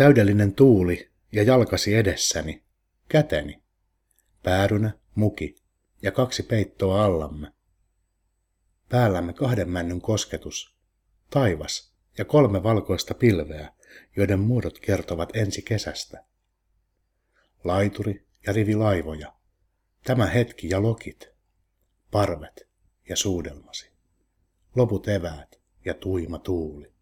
Täydellinen tuuli ja jalkasi edessäni, käteni, päärynä, muki ja kaksi peittoa allamme. Päällämme kahden männyn kosketus, taivas ja kolme valkoista pilveä, joiden muodot kertovat ensi kesästä. Laituri ja rivi laivoja, tämä hetki ja lokit, parvet ja suudelmasi, loput eväät ja tuima tuuli.